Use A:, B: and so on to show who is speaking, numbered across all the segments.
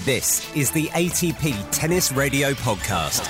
A: This is the ATP Tennis Radio Podcast.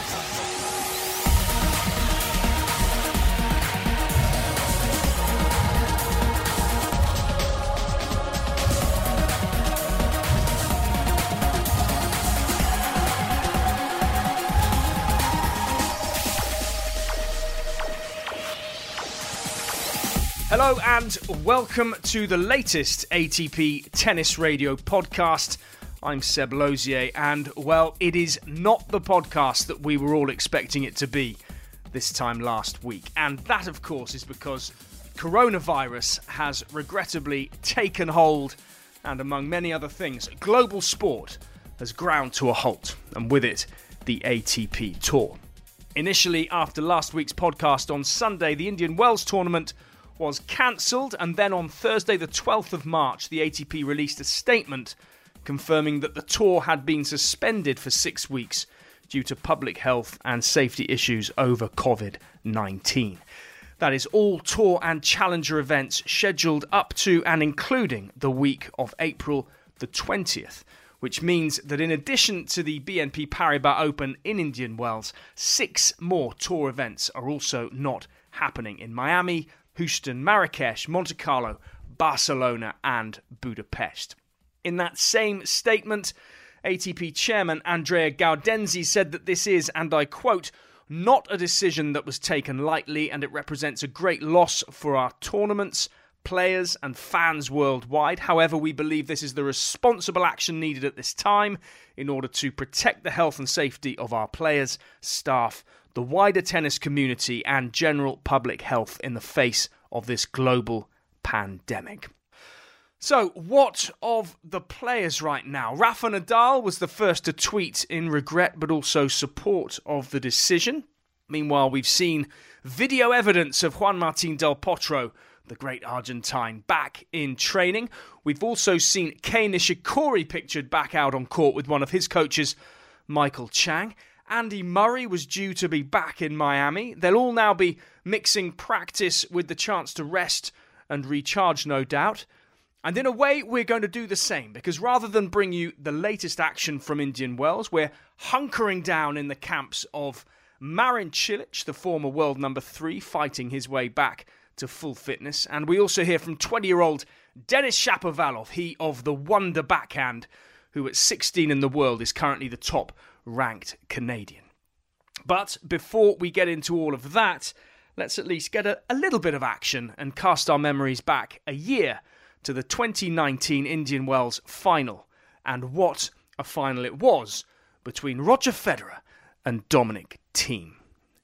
B: Hello and welcome to the latest ATP Tennis Radio podcast. I'm Seb Lozier, and well, it is not the podcast that we were all expecting it to be this time last week. And that, of course, is because coronavirus has regrettably taken hold, and among many other things, global sport has ground to a halt, and with it, the ATP Tour. Initially, after last week's podcast on Sunday, the Indian Wells tournament was cancelled, and then on Thursday, the 12th of March, the ATP released a statement confirming that the tour had been suspended for six weeks due to public health and safety issues over COVID 19. That is all tour and challenger events scheduled up to and including the week of April the 20th, which means that in addition to the BNP Paribas Open in Indian Wells, six more tour events are also not happening in Miami, Houston, Marrakesh, Monte Carlo, Barcelona, and Budapest. In that same statement, ATP chairman Andrea Gaudenzi said that this is, and I quote, not a decision that was taken lightly and it represents a great loss for our tournaments, players, and fans worldwide. However, we believe this is the responsible action needed at this time in order to protect the health and safety of our players, staff, the wider tennis community, and general public health in the face of this global pandemic. So, what of the players right now? Rafa Nadal was the first to tweet in regret but also support of the decision. Meanwhile, we've seen video evidence of Juan Martin Del Potro, the great Argentine, back in training. We've also seen Kei Nishikori pictured back out on court with one of his coaches, Michael Chang. Andy Murray was due to be back in Miami. They'll all now be mixing practice with the chance to rest and recharge, no doubt. And in a way, we're going to do the same because rather than bring you the latest action from Indian Wells, we're hunkering down in the camps of Marin Cilic, the former world number three, fighting his way back to full fitness. And we also hear from 20 year old Denis Shapovalov, he of the Wonder Backhand, who at 16 in the world is currently the top ranked Canadian. But before we get into all of that, let's at least get a, a little bit of action and cast our memories back a year to the 2019 Indian Wells final. And what a final it was between Roger Federer and Dominic Thiem.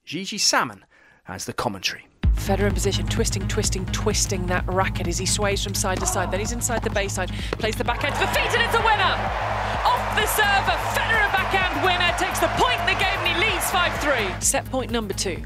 B: Gigi Salmon has the commentary.
C: Federer in position, twisting, twisting, twisting that racket as he sways from side to side. Then he's inside the baseline, plays the backhand to the feet, and it's a winner! Off the serve, a Federer backhand winner takes the point in the game, and he leads 5 3. Set point number two.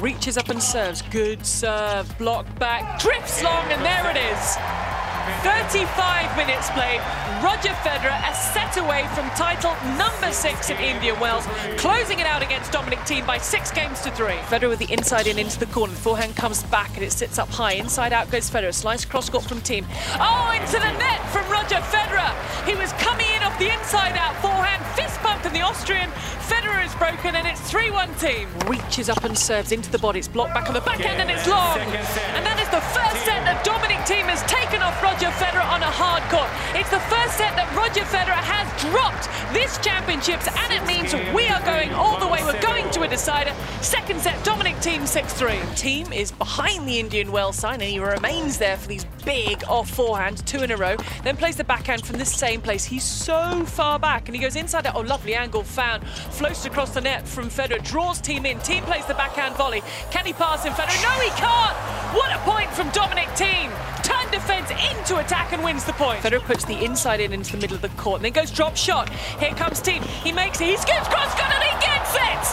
C: Reaches up and serves. Good serve. Block back. Drifts long, and there it is. 35 minutes played. Roger Federer a set away from title number six in Indian Wells, closing it out against Dominic Thiem by six games to three. Federer with the inside in into the corner. Forehand comes back and it sits up high. Inside out goes Federer. Slice cross court from Thiem. Oh, into the net from Roger Federer. He was coming in off the inside out forehand. Fist bump in the Austrian. Federer is broken and it's 3 1 Thiem. Reaches up and serves into the body. It's blocked back on the backhand and it's long. And that is the first set Thiem has taken off Roger Federer on a hard court. It's the first set that Roger Federer has dropped this championships, and it means we are going all the way. We're going to a decider. Second set, Dominic Thiem 6-3. Thiem is behind the Indian Wells sign, and he remains there for these big off forehands, two in a row. Then plays the backhand from the same place. He's so far back, and he goes inside it. Oh, lovely angle found. Floats across the net from Federer, draws Thiem in. Thiem plays the backhand volley. Can he pass in Federer? No, he can't. What a point from Dominic Thiem. Turn defence into attack and wins the point. Federer puts the inside in into the middle of the court and then goes drop shot. Here comes Thiem. He makes it. He scoops cross court and he gets it.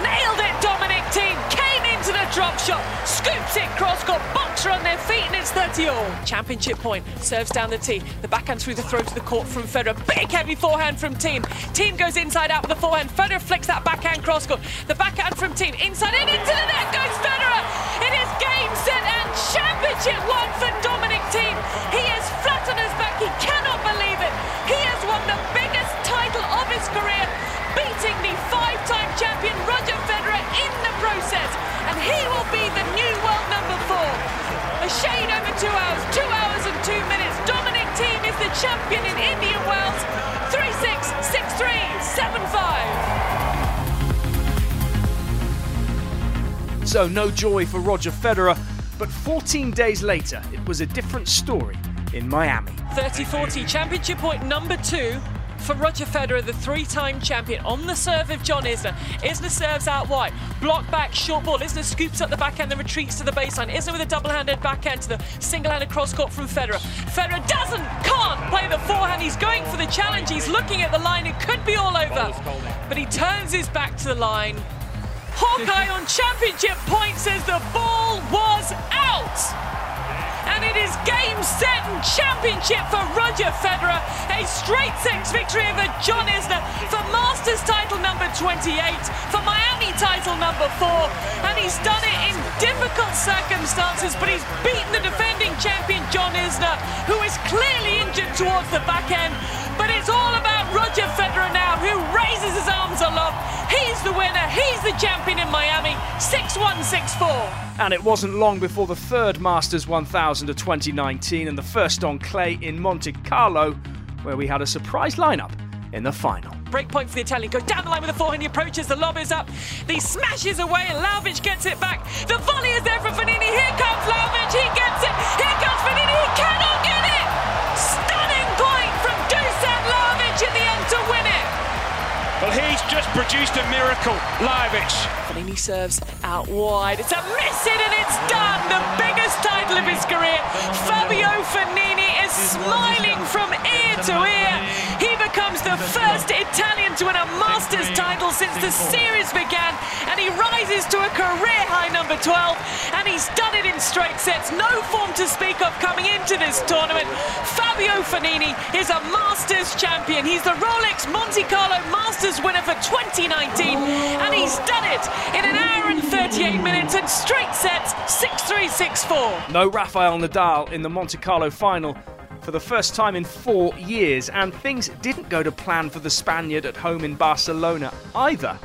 C: Nailed it, Dominic Thiem. Came into the drop shot, scoops it cross court. Boxer on their feet and it's 30 all. Championship point. Serves down the tee. The backhand through the throw to the court from Federer. Big heavy forehand from Thiem. Thiem goes inside out with the forehand. Federer flicks that backhand cross court. The backhand from Thiem. Inside in into the net goes Federer. Kovacic it won for Dominic Thiem. He is flat on his back. He cannot believe it. He has won the biggest title of his career, beating the five-time champion Roger Federer in the process. And he will be the new world number four. A shade over two hours, two hours and two minutes. Dominic Thiem is the champion in Indian Wells. 3-6, 6-3,
B: 7-5. So no joy for Roger Federer, but 14 days later, it was a different story in Miami.
C: 30 40, championship point number two for Roger Federer, the three-time champion, on the serve of John Isner. Isner serves out wide, block back, short ball. Isner scoops up the backhand, then retreats to the baseline. Isner with a double-handed backhand to the single-handed cross-court from Federer. Federer doesn't, can't play the forehand. He's going for the challenge. He's looking at the line. It could be all over, but he turns his back to the line. Hawkeye on championship point says the ball was out and it is game, set, and championship for Roger Federer. A straight six victory over John Isner for Masters title number 28, for Miami title number four, and he's done it in difficult circumstances, but he's beaten the defending champion John Isner, who is clearly injured towards the back end. But it's all about Roger Federer now, who raises his arms aloft. He's the winner, he's the champion in Miami, 6 1 6 4.
B: And it wasn't long before the third Masters 1000 of 2019 and the first on clay in Monte Carlo, where we had a surprise lineup in the final.
C: Breakpoint for the Italian. Goes down the line with the forehand. He approaches. The lob is up. He smashes away, and Lajovic gets it back. The volley is there for Fognini. Here comes Lajovic. He gets it. Here comes Fognini. He cannot get it. Stunning point from Dusan Lajovic in the end to win it.
D: Well, he's just produced a miracle, Lajovic.
C: Fognini serves out wide. It's a miss it and it's done. The biggest title of his career. Fabio Fognini is smiling from ear to ear. Becomes the first Italian to win a Masters title since the series began, and he rises to a career high number 12. And he's done it in straight sets. No form to speak of coming into this tournament. Fabio Fognini is a Masters champion. He's the Rolex Monte Carlo Masters winner for 2019, and he's done it in an hour and 38 minutes and straight sets 6 3 6 4.
B: No Rafael Nadal in the Monte Carlo final for the first time in four years, and things didn't go to plan for the Spaniard at home in Barcelona either.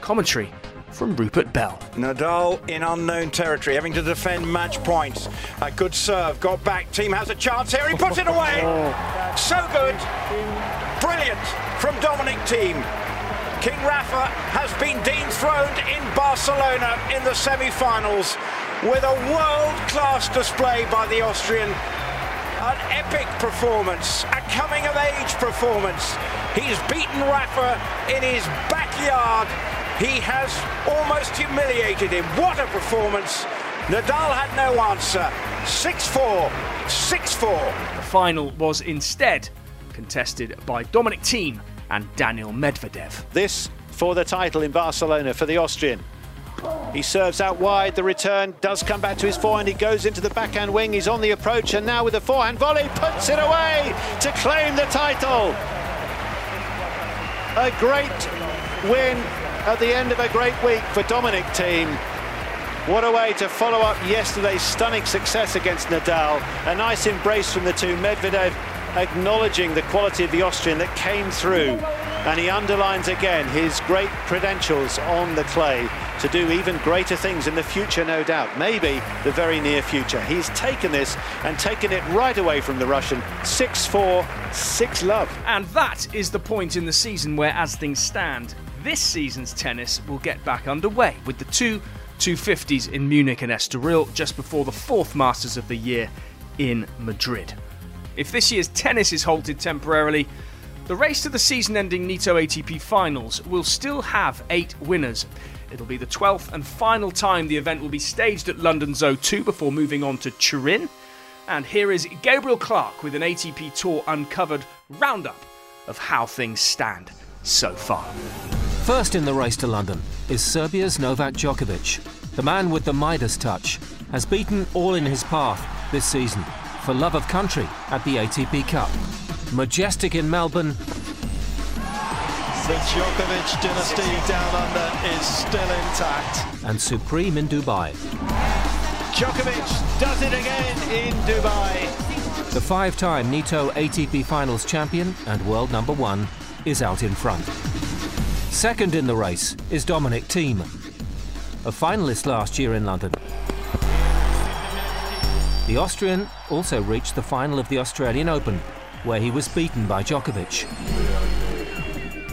B: Commentary from Rupert Bell.
E: Nadal in unknown territory, having to defend match points. A good serve, got back. Thiem has a chance here. He puts it away. So good. Brilliant from Dominic Thiem. King Rafa has been dethroned in Barcelona in the semi-finals with a world-class display by the Austrian. An epic performance, a coming-of-age performance. He's beaten Rafa in his backyard. He has almost humiliated him. What a performance. Nadal had no answer. 6-4, 6-4.
B: The final was instead contested by Dominic Thiem and Daniil Medvedev.
F: This for the title in Barcelona for the Austrian. He serves out wide. The return does come back to his forehand. He goes into the backhand wing. He's on the approach, and now with the forehand volley, puts it away to claim the title. A great win at the end of a great week for Dominic Thiem. What a way to follow up yesterday's stunning success against Nadal. A nice embrace from the two. Medvedev acknowledging the quality of the Austrian that came through. And he underlines again his great credentials on the clay to do even greater things in the future, no doubt. Maybe the very near future. He's taken this and taken it right away from the Russian. 6-4, 6 love.
B: And that is the point in the season where, as things stand, this season's tennis will get back underway with the two 250s in Munich and Estoril just before the fourth Masters of the year in Madrid. If this year's tennis is halted temporarily, the race to the season ending Nitto ATP finals will still have eight winners. It'll be the 12th and final time the event will be staged at London's O2 before moving on to Turin. And here is Gabriel Clark with an ATP Tour Uncovered roundup of how things stand so far.
G: First in the race to London is Serbia's Novak Djokovic. The man with the Midas touch has beaten all in his path this season for love of country at the ATP Cup. Majestic in Melbourne.
H: The Djokovic dynasty down under is still intact.
G: And supreme in Dubai.
H: Djokovic does it again in Dubai.
G: The five time Nitto ATP Finals champion and world number one is out in front. Second in the race is Dominic Thiem, a finalist last year in London. The Austrian also reached the final of the Australian Open, where he was beaten by Djokovic.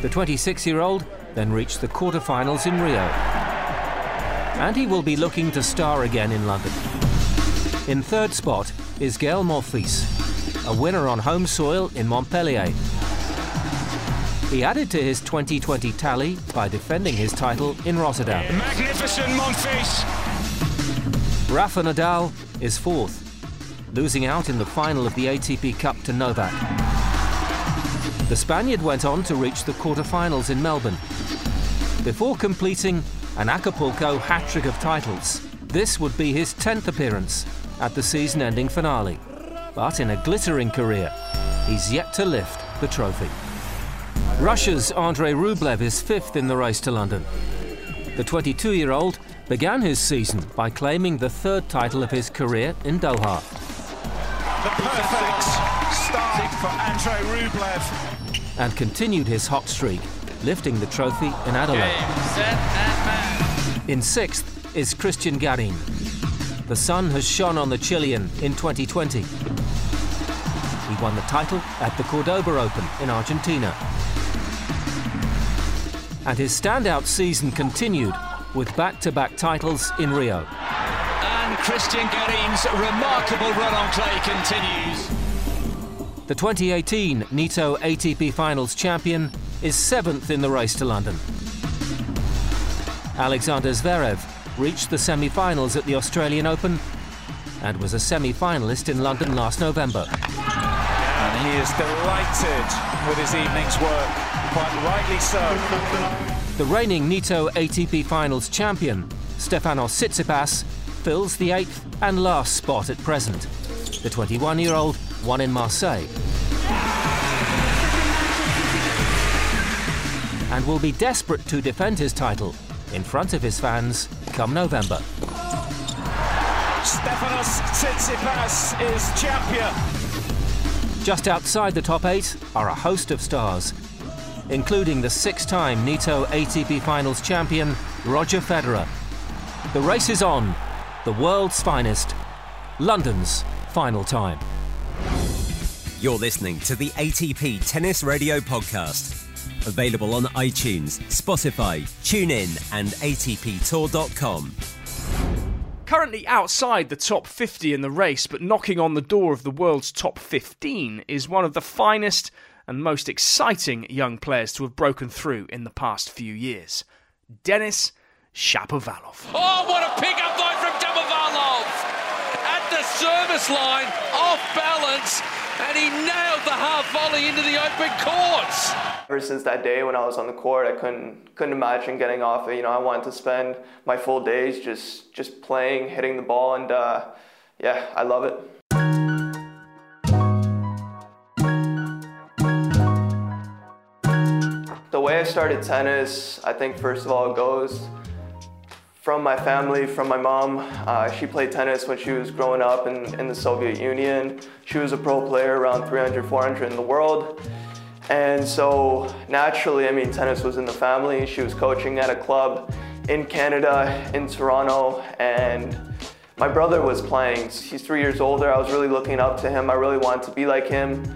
G: The 26 year old then reached the quarter-finals in Rio. And he will be looking to star again in London. In third spot is Gael Monfils, a winner on home soil in Montpellier. He added to his 2020 tally by defending his title in Rotterdam.
D: Magnificent Monfils.
G: Rafa Nadal is fourth, losing out in the final of the ATP Cup to Novak. The Spaniard went on to reach the quarter-finals in Melbourne before completing an Acapulco hat-trick of titles. This would be his 10th appearance at the season-ending finale. But in a glittering career, he's yet to lift the trophy. Russia's Andrei Rublev is fifth in the race to London. The 22-year-old began his season by claiming the third title of his career in Doha.
H: The perfect start for Andrei Rublev.
G: And continued his hot streak, lifting the trophy in Adelaide. In sixth is Cristian Garin. The sun has shone on the Chilean in 2020. He won the title at the Cordoba Open in Argentina. And his standout season continued with back-to-back titles in Rio.
D: And Cristian Garin's remarkable run on clay continues.
G: The 2018 Nitto ATP Finals champion is seventh in the race to London. Alexander Zverev reached the semi-finals at the Australian Open and was a semi-finalist in London last November.
H: And he is delighted with his evening's work, quite rightly so.
G: The reigning Nitto ATP Finals champion, Stefanos Tsitsipas, fills the eighth and last spot at present. The 21-year-old won in Marseille. And will be desperate to defend his title in front of his fans come November.
H: Stefanos Tsitsipas is champion.
G: Just outside the top eight are a host of stars, including the six-time Nitto ATP Finals champion, Roger Federer. The race is on, the world's finest, London's final time.
A: You're listening to the ATP Tennis Radio Podcast. Available on iTunes, Spotify, TuneIn, and ATPTour.com.
B: Currently outside the top 50 in the race, but knocking on the door of the world's top 15, is one of the finest and most exciting young players to have broken through in the past few years Denis Shapovalov.
I: Oh, what a pickup line from Shapovalov! At the service line, off balance, and he nailed the half volley into the open courts.
J: Ever since that day when I was on the court, I couldn't couldn't imagine getting off it. You know, I wanted to spend my full days just just playing, hitting the ball, and uh, yeah, I love it. The way I started tennis, I think first of all goes from my family, from my mom. Uh, she played tennis when she was growing up in, in the Soviet Union. She was a pro player around 300, 400 in the world. And so naturally, I mean, tennis was in the family. She was coaching at a club in Canada, in Toronto, and my brother was playing. He's three years older. I was really looking up to him. I really wanted to be like him.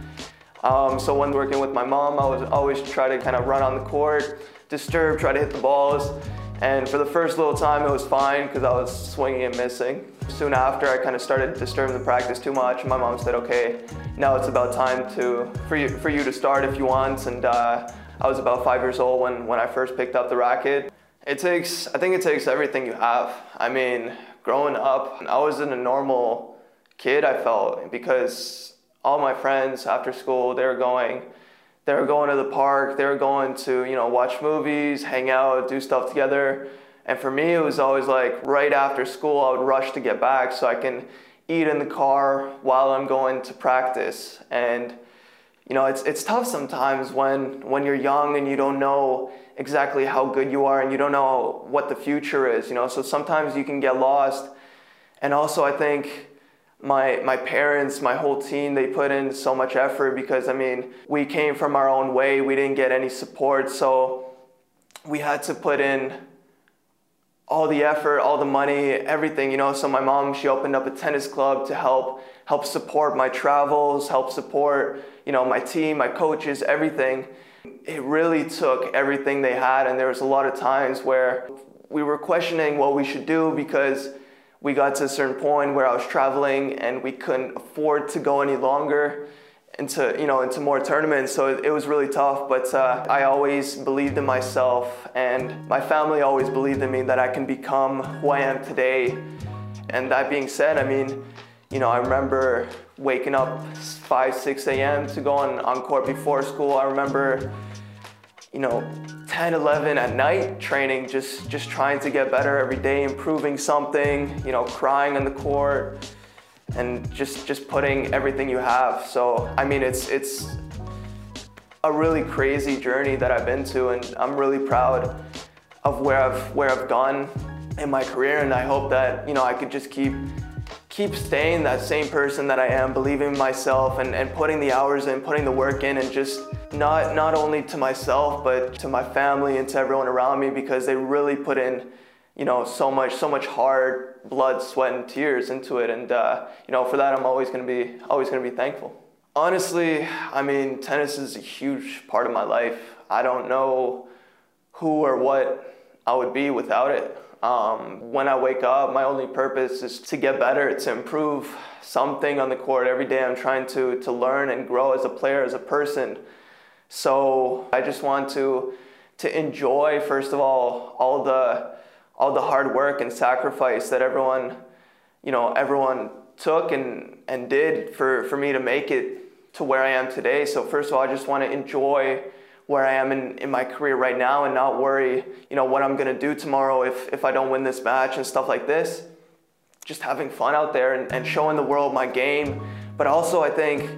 J: Um, so when working with my mom, I was always try to kind of run on the court, disturb, try to hit the balls. And for the first little time, it was fine because I was swinging and missing. Soon after, I kind of started disturbing the practice too much. My mom said, okay, now it's about time to, for, you, for you to start if you want. And uh, I was about five years old when, when I first picked up the racket. It takes, I think it takes everything you have. I mean, growing up, I wasn't a normal kid, I felt, because all my friends after school, they were going, they were going to the park, they were going to, you know, watch movies, hang out, do stuff together. And for me, it was always like right after school, I would rush to get back so I can eat in the car while I'm going to practice. And you know, it's it's tough sometimes when when you're young and you don't know exactly how good you are and you don't know what the future is, you know. So sometimes you can get lost. And also I think my my parents, my whole team, they put in so much effort because I mean, we came from our own way. We didn't get any support, so we had to put in all the effort, all the money, everything, you know. So my mom, she opened up a tennis club to help help support my travels, help support, you know, my team, my coaches, everything. It really took everything they had, and there was a lot of times where we were questioning what we should do because we got to a certain point where I was traveling and we couldn't afford to go any longer into you know into more tournaments. So it, was really tough but uh, i always believed in myself and my family always believed in me that i can become who i am today. And that being said i mean you know i remember waking up 5 6 a.m to go on, on court before school. I remember you know 10 11 at night training just just trying to get better every day improving something you know crying on the court and just just putting everything you have. So i mean it's it's a really crazy journey that i've been to and i'm really proud of where i've where i've gone in my career and i hope that you know i could just keep keep staying that same person that i am believing in myself and, and putting the hours in putting the work in and just not not only to myself but to my family and to everyone around me because they really put in you know so much so much hard blood sweat and tears into it. And uh, you know for that i'm always going to be always going to be thankful. Honestly i mean tennis is a huge part of my life. I don't know who or what i would be without it. Um, when i wake up my only purpose is to get better to improve something on the court. Every day i'm trying to to learn and grow as a player as a person so I just want to to enjoy first of all all the all the hard work and sacrifice that everyone you know everyone took and and did for for me to make it to where I am today. So first of all, I just want to enjoy where I am in, in my career right now and not worry, you know, what I'm gonna do tomorrow if if I don't win this match and stuff like this. Just having fun out there and, and showing the world my game. But also I think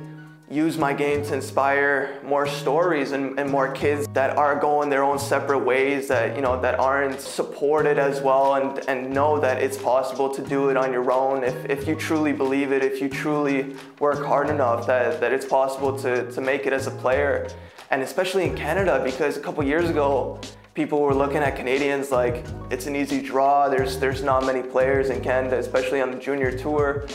J: use my game to inspire more stories and, and, more kids that are going their own separate ways that you know that aren't supported as well and, and know that it's possible to do it on your own. If, if you truly believe it if you truly work hard enough that, that it's possible to, to make it as a player and especially in Canada because a couple years ago people were looking at Canadians like it's an easy draw. There's there's not many players in Canada especially on the junior tour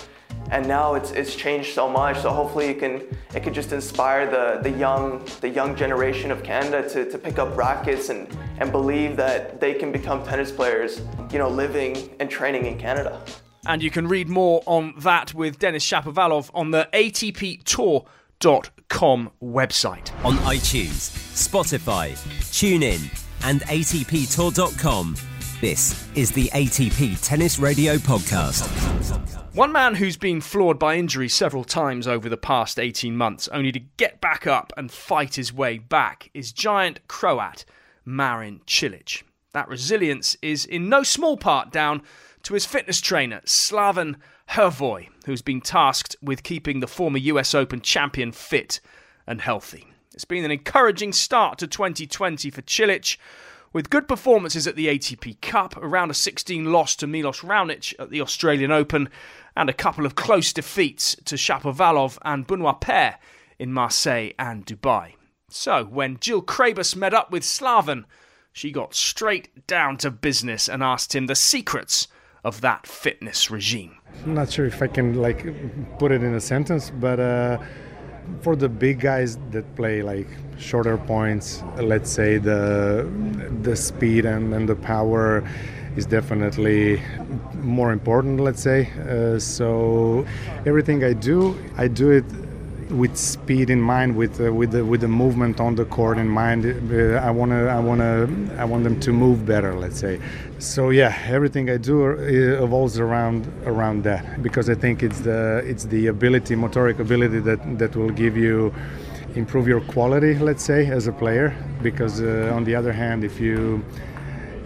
J: and now it's it's changed so much. So hopefully it can it can just inspire the the young the young generation of Canada to, to pick up rackets and and believe that they can become tennis players, you know, living and training in Canada.
B: And you can read more on that with Denis Shapovalov on the ATP Tour.com website.
A: On iTunes, Spotify, TuneIn, and ATPTour.com. This is the ATP Tennis Radio Podcast.
B: One man who's been floored by injury several times over the past 18 months, only to get back up and fight his way back, is giant Croat Marin Cilic. That resilience is in no small part down to his fitness trainer, Slaven Hrvoj, who's been tasked with keeping the former US Open champion fit and healthy. It's been an encouraging start to 2020 for Cilic, with good performances at the ATP Cup, around a 16 loss to Milos Raonic at the Australian Open, and a couple of close defeats to Shapovalov and Benoit Paire in Marseille and Dubai. So, when Jill Craybas met up with Slaven, she got straight down to business and asked him the secrets of that fitness regime.
K: I'm not sure if I can like put it in a sentence, but uh, for the big guys that play like shorter points, let's say the the speed and, and the power is definitely more important, let's say. Uh, so everything I do, I do it with speed in mind, with uh, with the with the movement on the court in mind. Uh, I wanna I wanna I want them to move better, let's say. So yeah, everything I do uh, evolves around around that because I think it's the it's the ability, motoric ability that that will give you improve your quality, let's say, as a player. Because uh, on the other hand, if you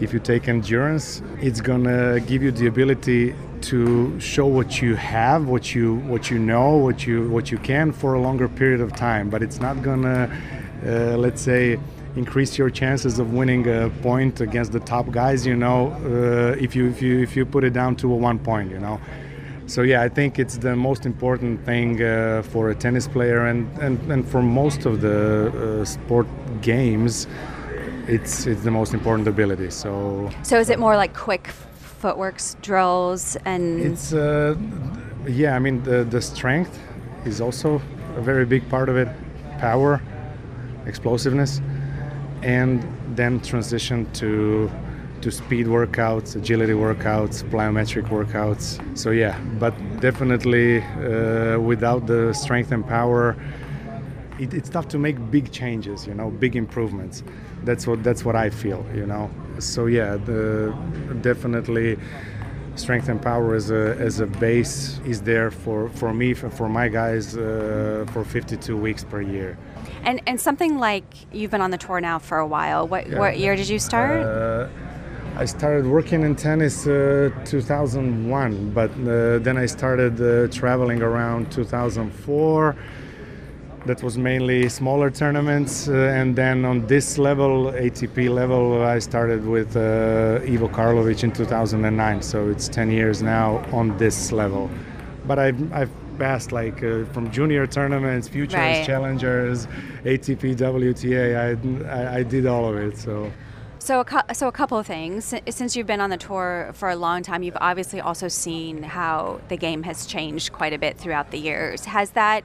K: if you take endurance, it's gonna give you the ability to show what you have, what you what you know, what you what you can for a longer period of time. But it's not gonna, uh, let's say, increase your chances of winning a point against the top guys. You know, uh, if you if you if you put it down to a one point, you know. So yeah, I think it's the most important thing uh, for a tennis player and, and, and for most of the uh, sport games it's it's the most important ability. So
L: so is it more like quick footworks, drills, and
K: it's uh, yeah. I mean the the strength is also a very big part of it. power, explosiveness, and then transition to to speed workouts, agility workouts, plyometric workouts. So yeah, but definitely uh, without the strength and power, it, it's tough to make big changes. You know, big improvements. That's what that's what I feel. You know. So yeah, the, definitely strength and power as a, as a base is there for, for me for, for my guys uh, for 52 weeks per year
L: and and something like you've been on the tour now for a while what yeah. what year did you start uh,
K: I started working in tennis uh, 2001, but uh, then I started uh, traveling around 2004. That was mainly smaller tournaments, uh, and then on this level, ATP level, I started with uh, Ivo Karlovic in 2009. So it's 10 years now on this level. But I've, I've passed like uh, from junior tournaments, futures, right. challengers, ATP, WTA. I, I, I did all of it. So.
L: So, a, so a couple of things. Since you've been on the tour for a long time, you've obviously also seen how the game has changed quite a bit throughout the years. Has that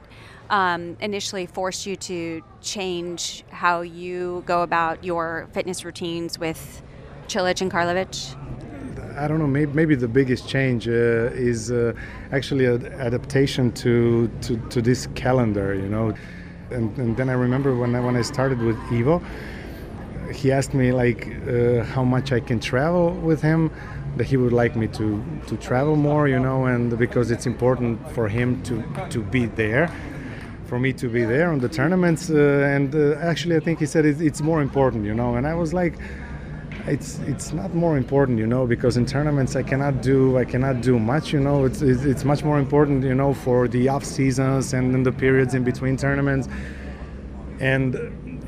L: um, initially forced you to change how you go about your fitness routines with Cilic and Karlovic?
K: I don't know. Maybe, maybe the biggest change uh, is uh, actually an adaptation to, to, to this calendar. You know, and, and then I remember when I, when I started with Ivo he asked me like uh, how much I can travel with him that he would like me to to travel more you know and because it's important for him to to be there for me to be there on the tournaments uh, and uh, actually I think he said it, it's more important you know and I was like it's it's not more important you know because in tournaments I cannot do I cannot do much you know it's it's, it's much more important you know for the off seasons and in the periods in between tournaments. And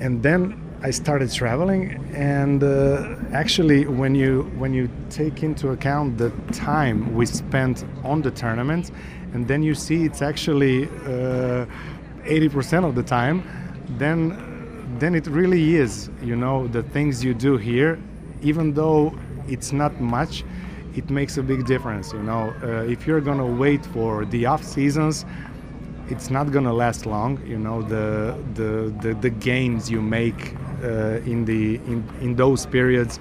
K: and then I started traveling, and uh, actually, when you when you take into account the time we spent on the tournament, and then you see it's actually uh, 80% of the time, then then it really is. You know, the things you do here, even though it's not much, it makes a big difference. You know, uh, if you're gonna wait for the off seasons, it's not gonna last long. You know, the the the, the gains you make uh, in the in, in those periods,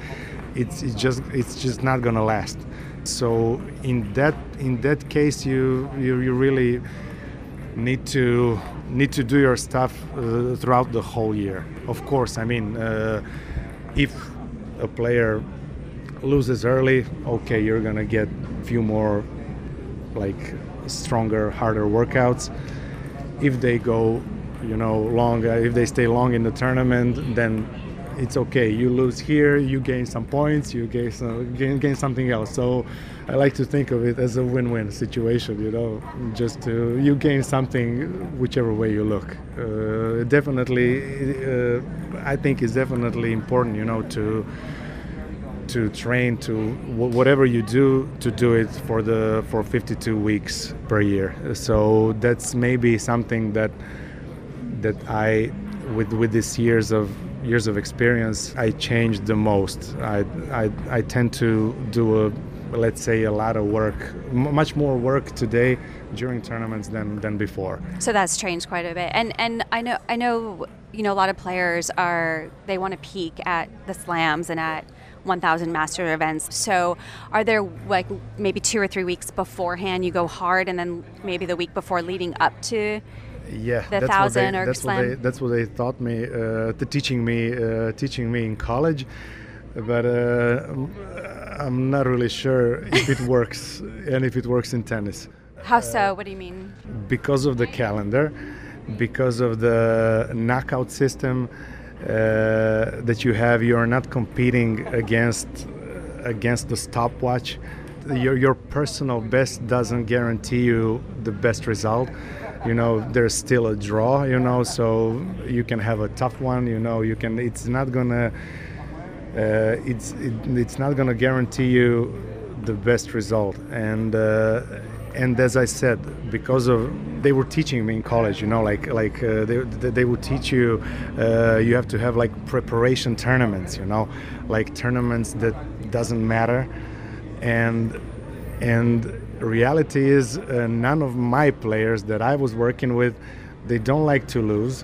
K: it's, it's just it's just not gonna last. So in that in that case, you you, you really need to need to do your stuff uh, throughout the whole year. Of course, I mean, uh, if a player loses early, okay, you're gonna get a few more like stronger, harder workouts. If they go you know, long. Uh, if they stay long in the tournament, then it's okay. You lose here, you gain some points, you gain gain, gain something else. So I like to think of it as a win-win situation. You know, just to you gain something whichever way you look. Uh, definitely, uh, I think it's definitely important. You know, to to train to whatever you do to do it for the for 52 weeks per year. So that's maybe something that that I, with with these years of years of experience, I changed the most. I I, I tend to do a let's say a lot of work m- much more work today during tournaments than than before
L: so that's changed quite a bit and and i know i know you know a lot of players are they want to peak at the slams and at 1000 master events so are there like maybe two or three weeks beforehand you go hard and then maybe the week before leading up to
K: yeah,
L: the
K: that's
L: thousand
K: what they,
L: or
K: that's
L: slam.
K: What they, that's what they taught me, uh, teaching me, uh, teaching me in college. But uh, I'm not really sure if it works and if it works in tennis.
L: How so? What do you mean?
K: Because of the calendar, because of the knockout system uh, that you have, you are not competing against against the stopwatch. Your your personal best doesn't guarantee you the best result you know there's still a draw you know so you can have a tough one you know you can it's not gonna uh, it's it, it's not gonna guarantee you the best result and uh, and as I said because of they were teaching me in college you know like like uh, they, they would teach you uh, you have to have like preparation tournaments you know like tournaments that doesn't matter and and reality is uh, none of my players that I was working with, they don't like to lose.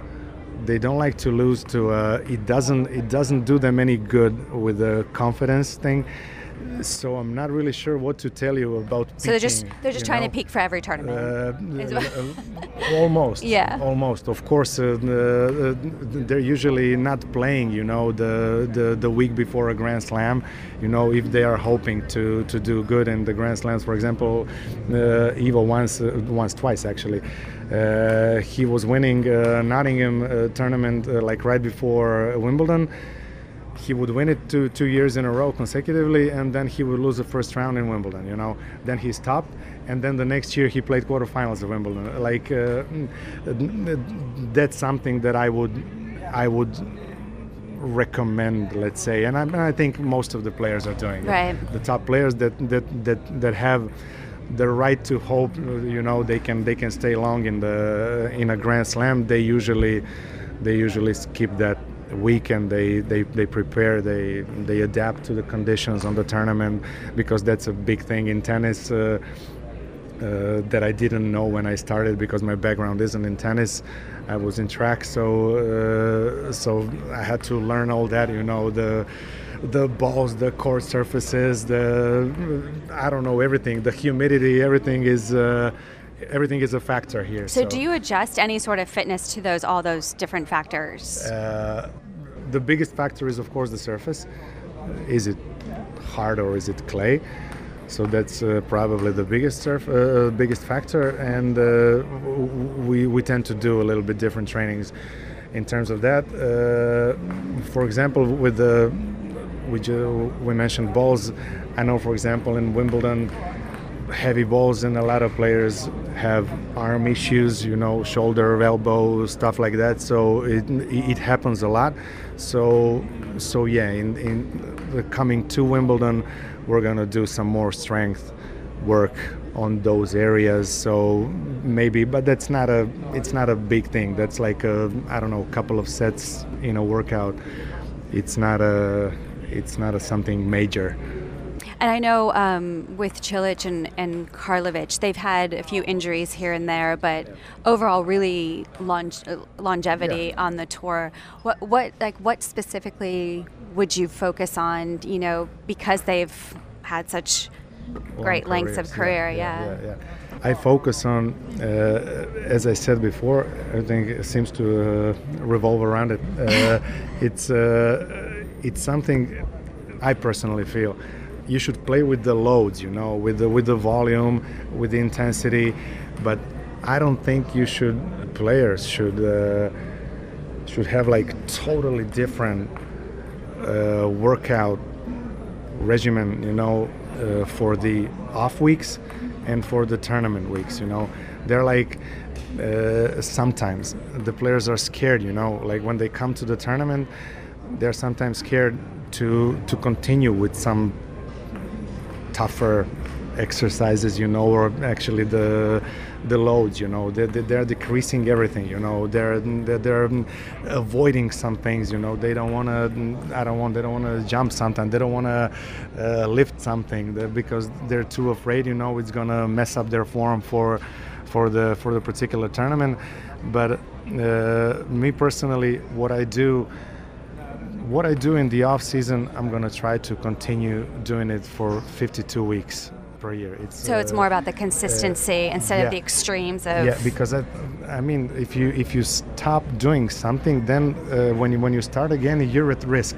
K: They don't like to lose to uh, it doesn't it doesn't do them any good with the confidence thing so I'm not really sure what to tell you about.
L: So they're just they're just trying
K: know?
L: to peak for every tournament.
K: Uh, uh, almost.
L: Yeah.
K: Almost. Of course, uh, uh, they're usually not playing. You know, the, the the week before a Grand Slam. You know, if they are hoping to to do good in the Grand Slams, for example, uh, Ivo once uh, once twice actually. Uh, he was winning uh, Nottingham uh, tournament uh, like right before Wimbledon he would win it two two years in a row consecutively, and then he would lose the first round in Wimbledon. You know, then he stopped, and then the next year he played quarterfinals of Wimbledon. Like uh, mm, that's something that I would I would recommend, let's say, and I, I think most of the players are doing
L: right.
K: it. The top players that that that that have the right to hope, you know, they can they can stay long in the in a Grand Slam. They usually they usually skip that week and they, they, they prepare, they, they adapt to the conditions on the tournament because that's a big thing in tennis. Uh, uh, that I didn't know when I started because my background isn't in tennis. I was in track, so uh, so I had to learn all that. You know the the balls, the court surfaces, the I don't know everything, the humidity, everything is. Uh, everything is a factor here.
L: So, so, do you adjust any sort of fitness to those all those different factors?
K: Uh, the biggest factor is, of course, the surface. Is it hard or is it clay? So that's uh, probably the biggest surf, uh, biggest factor, and uh, we we tend to do a little bit different trainings in terms of that. Uh, for example, with the we, we mentioned balls. I know, for example, in Wimbledon, heavy balls and a lot of players have arm issues you know shoulder elbow stuff like that. So it, it happens a lot. So so yeah in, in the coming to wimbledon we're going to do some more strength work on those areas. So maybe but that's not a it's not a big thing. That's like a i don't know a couple of sets in a workout. It's not a it's not a something major
L: and I know um, with Cilic and, and Karlovic, they've had a few injuries here and there, but overall, really longe- longevity yeah. on the tour. What, what, like, what specifically would you focus on? You know, because they've had such Long great lengths of career.
K: Yeah, yeah. yeah, I focus on, uh, as I said before, everything seems to uh, revolve around it. Uh, it's uh, it's something I personally feel you should play with the loads, you know, with the with the volume, with the intensity. But I don't think you should players should uh, should have like totally different uh, workout regimen, you know, uh, for the off weeks and for the tournament weeks. You know, they're like. Uh, sometimes the players are scared, you know, like when they come to the tournament, they're sometimes scared to to continue with some tougher exercises you know or actually the the loads you know. They're, they're decreasing everything you know. They're they're avoiding some things you know. They don't want to i don't want they don't want to jump sometimes they don't want to uh, lift something because they're too afraid you know it's gonna mess up their form for for the for the particular tournament. But uh, me personally what i do what I do in the off season, I'm gonna try to continue doing it for 52 weeks per year.
L: It's, so uh, it's more about the consistency uh, instead yeah. of the extremes of.
K: Yeah, because I, I mean, if you if you stop doing something, then uh, when you when you start again, you're at risk.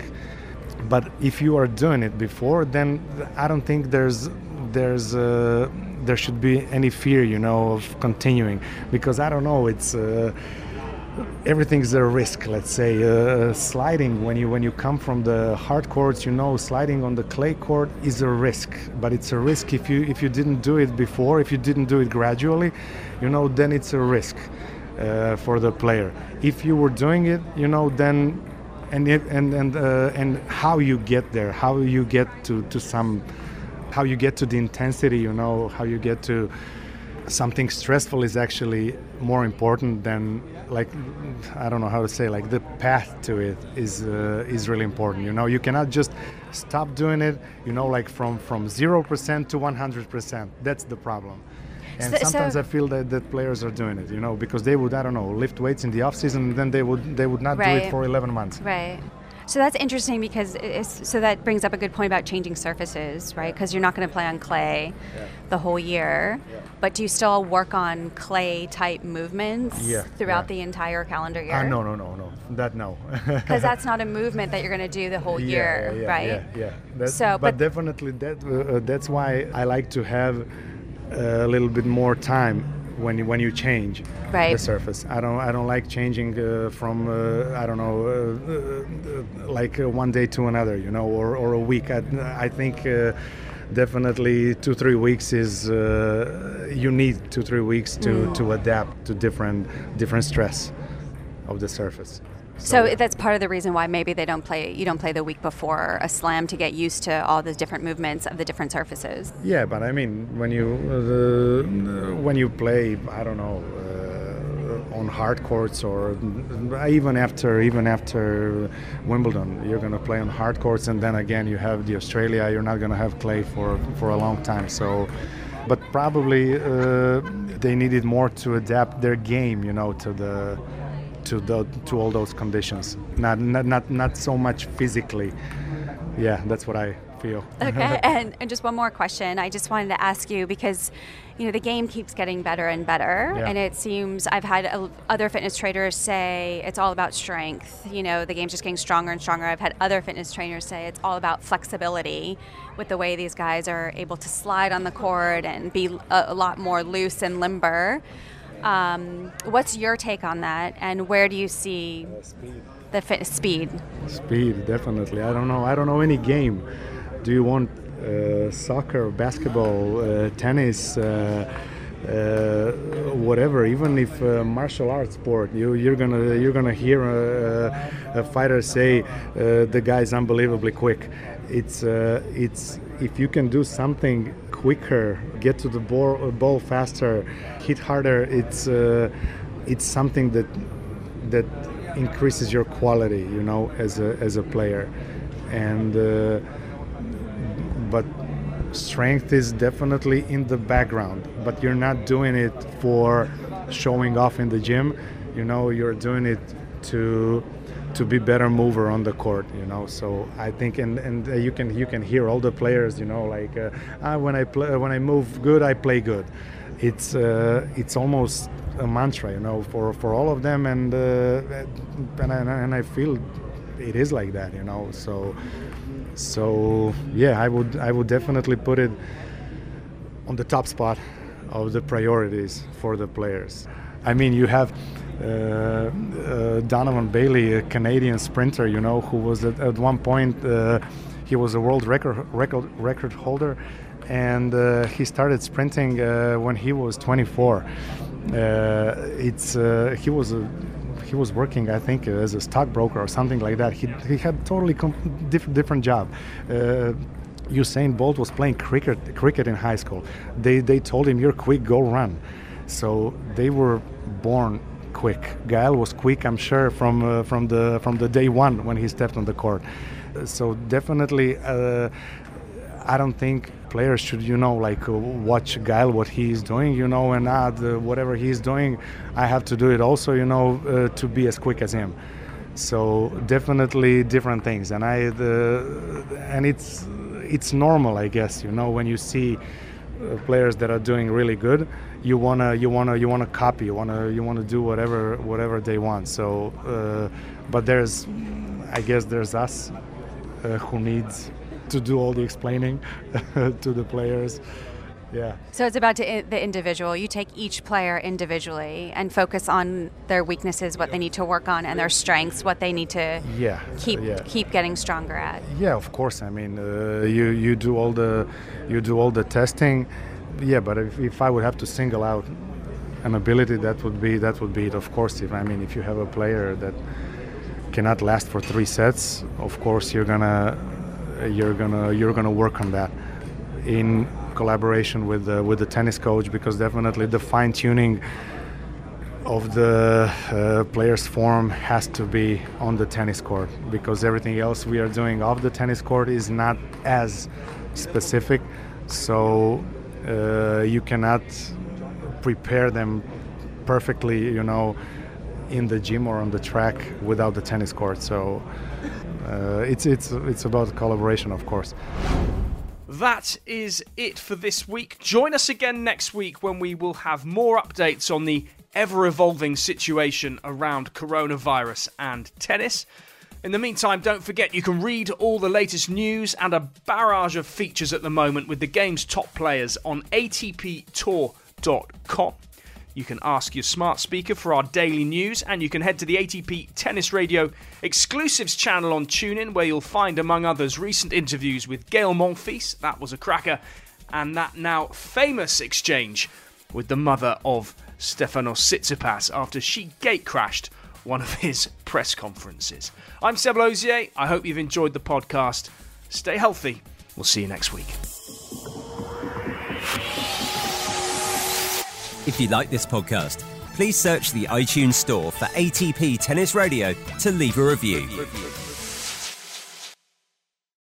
K: But if you are doing it before, then I don't think there's there's uh, there should be any fear, you know, of continuing because I don't know, it's uh, everything's a risk let's say uh, sliding. When you when you come from the hard courts you know sliding on the clay court is a risk but it's a risk if you if you didn't do it before. If you didn't do it gradually you know then it's a risk uh, for the player. If you were doing it you know then and it, and and uh, and how you get there how you get to to some how you get to the intensity you know how you get to something stressful is actually more important than like I don't know how to say like the path to it is uh, is really important. You know, you cannot just stop doing it. You know, like from from zero percent to one hundred percent. That's the problem. And
L: So-
K: sometimes
L: so-
K: I feel that, that players are doing it, you know, because they would I don't know lift weights in the off season, and then they would they would not do it for 11 months.
L: Right. So that's interesting because so that brings up a good point about changing surfaces, right? Because you're not going to play on clay the whole year, but do you still work on clay type movements
K: Yeah,
L: throughout
K: yeah.
L: the entire calendar year?
K: Ah, no, no, no, no, that no.
L: Because that's not a movement that you're going to do the whole
K: yeah,
L: year,
K: yeah,
L: right?
K: Yeah, yeah.
L: So,
K: but,
L: but-
K: definitely that uh, uh, that's why I like to have a little bit more time when you, when you change the surface. I don't I don't like changing uh, from uh, I don't know uh, uh, like uh, one day to another, you know, or, or a week. I, I think. Uh, Definitely, two three weeks is uh, you need two three weeks to,
L: Mm.
K: to adapt to different different stress of the surface.
L: So that's part of the reason why maybe they don't play. You don't play the week before a slam to get used to all the different movements of the different surfaces.
K: Yeah, but I mean, when you uh, when you play, I don't know, uh, on hard courts or even after even after Wimbledon, you're gonna play on hard courts, and then again you have the Australia. You're not gonna have clay for for a long time. So, but probably uh, they needed more to adapt their game, you know, to the to the to all those conditions. Not not not, not so much physically. Yeah, that's what I feel.
L: Okay, and, and just one more question. I just wanted to ask you because, you know, the game keeps getting better and better,
K: Yeah.
L: and it seems I've had uh, other fitness trainers say it's all about strength. You know, the game's just getting stronger and stronger. I've had other fitness trainers say it's all about flexibility with the way these guys are able to slide on the court and be a, a lot more loose and limber. Um, what's your take on that, and where do you see the fit speed?
K: Speed, definitely. I don't know. I don't know any game. Do you want uh, soccer, basketball, uh, tennis, uh, uh, whatever? Even if uh, martial arts sport, you you're gonna you're gonna hear a, a fighter say uh, the guy's unbelievably quick. It's uh, it's if you can do something quicker, get to the ball, faster, hit harder. It's uh, it's something that that increases your quality, you know, as a as a player, and uh, but strength is definitely in the background. But you're not doing it for showing off in the gym, you know. You're doing it to to be better mover on the court, you know. So I think, and and uh, you can you can hear all the players, you know, like uh, ah, when I play when I move good, I play good. It's uh, it's almost a mantra, you know, for, for all of them, and uh, and I, and I feel it is like that, you know. So so yeah, I would I would definitely put it on the top spot of the priorities for the players. I mean, you have Donovan Bailey, a Canadian sprinter, you know, who was at, at one point uh, he was a world record record record holder, and uh, he started sprinting uh, when he was 24. Uh, it's uh, he was a he was working, I think, as a stockbroker or something like that. He, he had totally com- diff- different job. Uh, Usain Bolt was playing cricket cricket in high school. They they told him, "You're quick, go run." So they were born quick. Gael was quick, I'm sure, from uh, from the from the day one when he stepped on the court. Uh, So definitely, uh, I don't think players should, you know, like uh, watch Gael what he is doing, you know, and ah, the, whatever he's doing, I have to do it also, you know, uh, to be as quick as him. So definitely different things, and I the and it's it's normal, I guess, you know, when you see uh, players that are doing really good, you wanna you wanna you wanna copy, you wanna you wanna do whatever whatever they want. So, uh, but there's, I guess there's us uh, who needs to do all the explaining to the players. Yeah.
L: So it's about to the individual. You take each player individually and focus on their weaknesses, what they need to work on, and their strengths, what they need to
K: Yeah,
L: keep
K: yeah.
L: keep getting stronger at.
K: Yeah, of course. I mean, uh, you you do all the you do all the testing. Yeah, but if, if I would have to single out an ability, that would be that would be it. Of course, if I mean, if you have a player that cannot last for three sets, of course you're gonna you're gonna you're gonna work on that in collaboration with the, with the tennis coach because definitely the fine tuning of the uh, player's form has to be on the tennis court because everything else we are doing off the tennis court is not as specific so uh, you cannot prepare them perfectly, you know, in the gym or on the track without the tennis court. So uh, it's it's it's about collaboration, of course.
B: That is it for this week. Join us again next week when we will have more updates on the ever evolving situation around coronavirus and tennis. In the meantime, don't forget you can read all the latest news and a barrage of features at the moment with the game's top players on atptour.com. You can ask your smart speaker for our daily news, and you can head to the ATP Tennis Radio exclusives channel on TuneIn, where you'll find, among others, recent interviews with Gael Monfils, that was a cracker, and that now famous exchange with the mother of Stefanos Tsitsipas after she gate crashed one of his press conferences. I'm Seb Lozier. I hope you've enjoyed the podcast. Stay healthy. We'll see you next week.
A: If you like this podcast, please search the iTunes store for ATP Tennis Radio to leave a review.